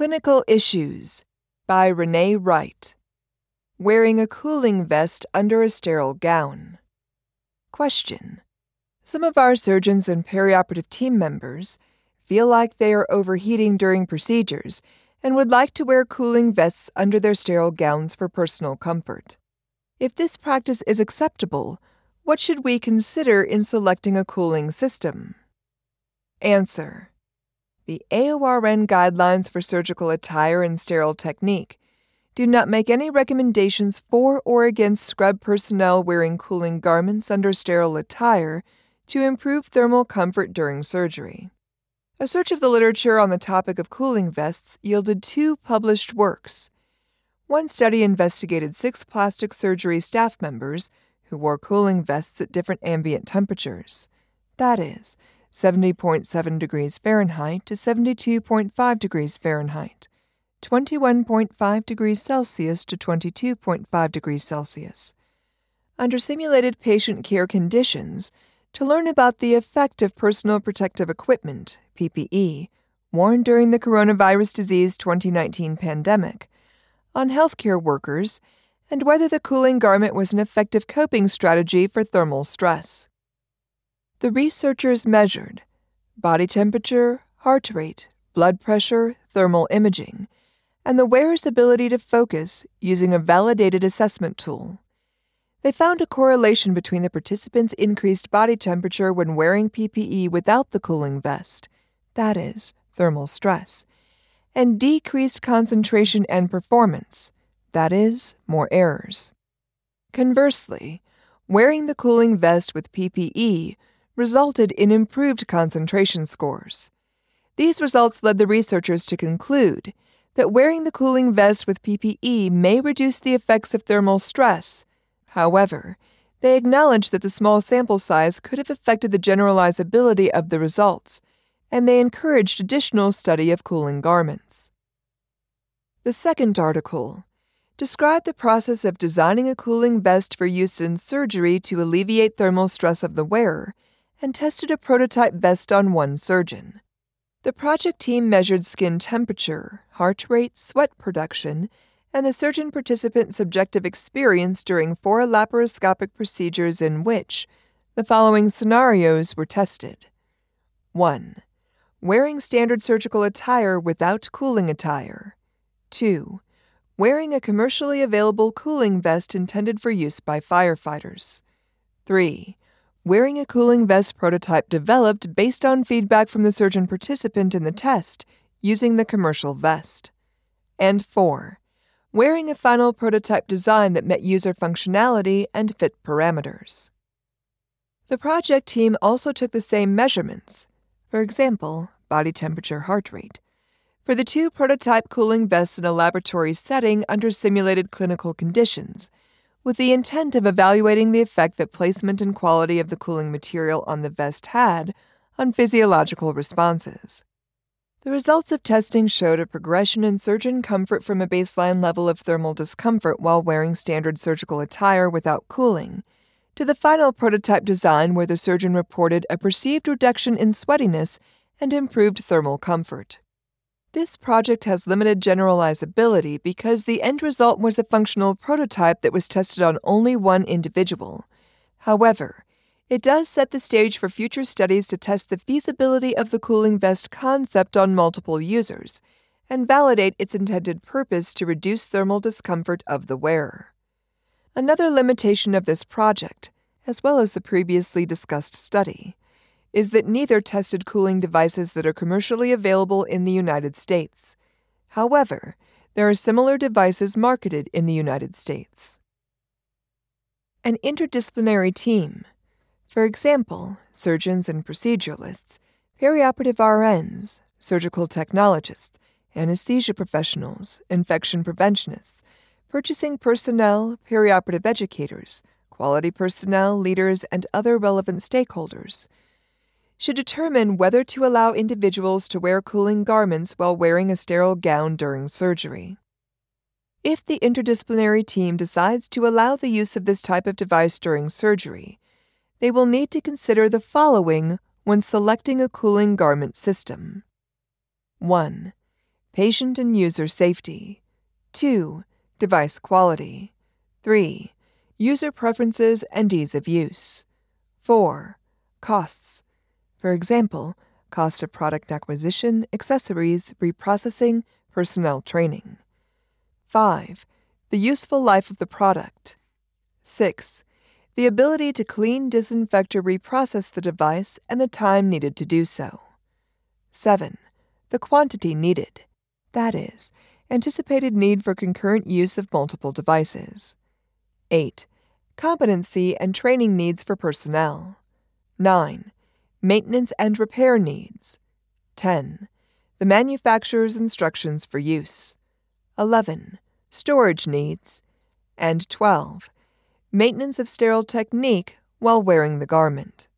Clinical Issues by Renee Wright. Wearing a cooling vest under a sterile gown. Question Some of our surgeons and perioperative team members feel like they are overheating during procedures and would like to wear cooling vests under their sterile gowns for personal comfort. If this practice is acceptable, what should we consider in selecting a cooling system? Answer the AORN guidelines for surgical attire and sterile technique do not make any recommendations for or against scrub personnel wearing cooling garments under sterile attire to improve thermal comfort during surgery. A search of the literature on the topic of cooling vests yielded two published works. One study investigated six plastic surgery staff members who wore cooling vests at different ambient temperatures. That is, 70.7 degrees Fahrenheit to 72.5 degrees Fahrenheit, 21.5 degrees Celsius to 22.5 degrees Celsius. Under simulated patient care conditions, to learn about the effect of personal protective equipment, PPE, worn during the coronavirus disease 2019 pandemic, on healthcare workers, and whether the cooling garment was an effective coping strategy for thermal stress. The researchers measured body temperature, heart rate, blood pressure, thermal imaging, and the wearer's ability to focus using a validated assessment tool. They found a correlation between the participants' increased body temperature when wearing PPE without the cooling vest, that is, thermal stress, and decreased concentration and performance, that is, more errors. Conversely, wearing the cooling vest with PPE resulted in improved concentration scores. These results led the researchers to conclude that wearing the cooling vest with PPE may reduce the effects of thermal stress. However, they acknowledged that the small sample size could have affected the generalizability of the results, and they encouraged additional study of cooling garments. The second article described the process of designing a cooling vest for use in surgery to alleviate thermal stress of the wearer and tested a prototype vest on one surgeon. The project team measured skin temperature, heart rate, sweat production, and the surgeon participant's subjective experience during four laparoscopic procedures in which the following scenarios were tested 1. Wearing standard surgical attire without cooling attire. 2. Wearing a commercially available cooling vest intended for use by firefighters. 3 wearing a cooling vest prototype developed based on feedback from the surgeon participant in the test using the commercial vest. And 4. Wearing a final prototype design that met user functionality and fit parameters. The project team also took the same measurements, for example, body temperature, heart rate, for the two prototype cooling vests in a laboratory setting under simulated clinical conditions with the intent of evaluating the effect that placement and quality of the cooling material on the vest had on physiological responses. The results of testing showed a progression in surgeon comfort from a baseline level of thermal discomfort while wearing standard surgical attire without cooling, to the final prototype design where the surgeon reported a perceived reduction in sweatiness and improved thermal comfort. This project has limited generalizability because the end result was a functional prototype that was tested on only one individual. However, it does set the stage for future studies to test the feasibility of the cooling vest concept on multiple users and validate its intended purpose to reduce thermal discomfort of the wearer. Another limitation of this project, as well as the previously discussed study, is that neither tested cooling devices that are commercially available in the United States. However, there are similar devices marketed in the United States. An interdisciplinary team, for example, surgeons and proceduralists, perioperative RNs, surgical technologists, anesthesia professionals, infection preventionists, purchasing personnel, perioperative educators, quality personnel, leaders, and other relevant stakeholders should determine whether to allow individuals to wear cooling garments while wearing a sterile gown during surgery. If the interdisciplinary team decides to allow the use of this type of device during surgery, they will need to consider the following when selecting a cooling garment system 1. Patient and user safety. 2. Device quality. 3. User preferences and ease of use. 4. Costs. For example, cost of product acquisition, accessories, reprocessing, personnel training. 5. The useful life of the product. 6. The ability to clean, disinfect, or reprocess the device and the time needed to do so. 7. The quantity needed. That is, anticipated need for concurrent use of multiple devices. 8. Competency and training needs for personnel. 9. Maintenance and repair needs. 10. The manufacturer's instructions for use. 11. Storage needs. And 12. Maintenance of sterile technique while wearing the garment.